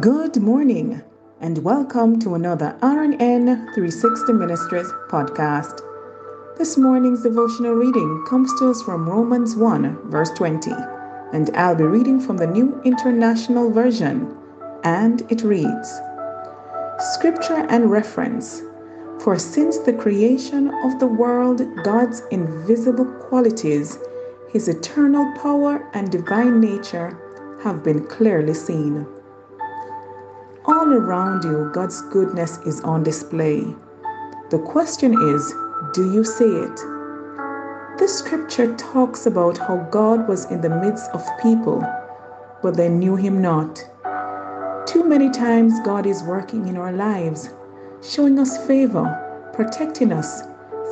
Good morning and welcome to another RNN 360 Ministries podcast. This morning's devotional reading comes to us from Romans 1, verse 20, and I'll be reading from the New International Version, and it reads Scripture and reference. For since the creation of the world, God's invisible qualities, his eternal power and divine nature, have been clearly seen all around you, God's goodness is on display. The question is, do you see it? This scripture talks about how God was in the midst of people, but they knew Him not. Too many times, God is working in our lives, showing us favor, protecting us,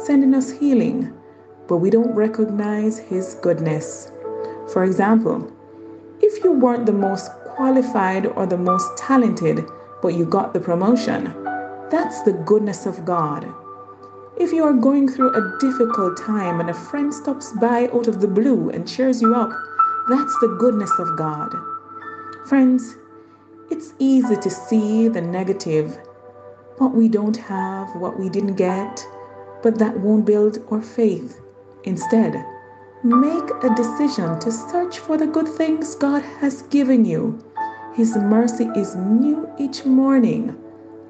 sending us healing, but we don't recognize His goodness. For example, if you weren't the most qualified or the most talented, but you got the promotion. That's the goodness of God. If you are going through a difficult time and a friend stops by out of the blue and cheers you up, that's the goodness of God. Friends, it's easy to see the negative, what we don't have, what we didn't get, but that won't build our faith. Instead, make a decision to search for the good things God has given you his mercy is new each morning.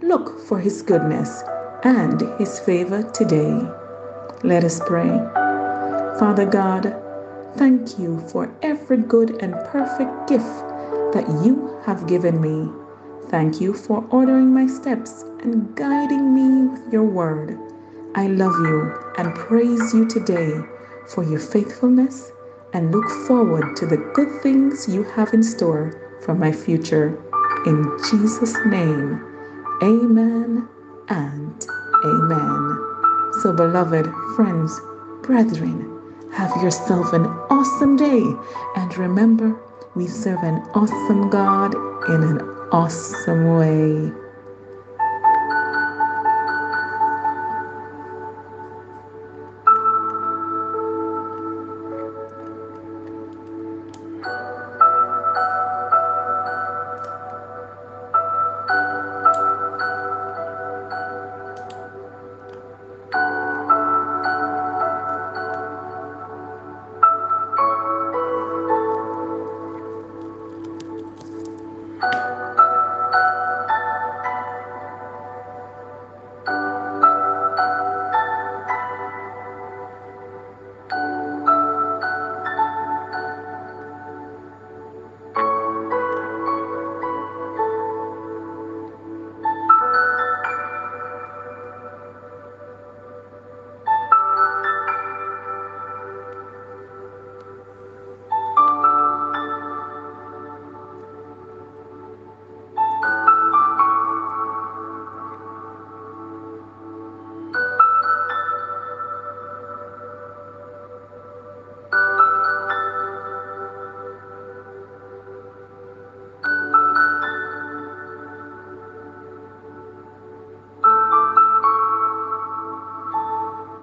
Look for His goodness and His favor today. Let us pray. Father God, thank you for every good and perfect gift that you have given me. Thank you for ordering my steps and guiding me with your word. I love you and praise you today for your faithfulness and look forward to the good things you have in store for my future. In Jesus' name, amen and amen. So, beloved friends, brethren, have yourself an awesome day. And remember, we serve an awesome God in an awesome way.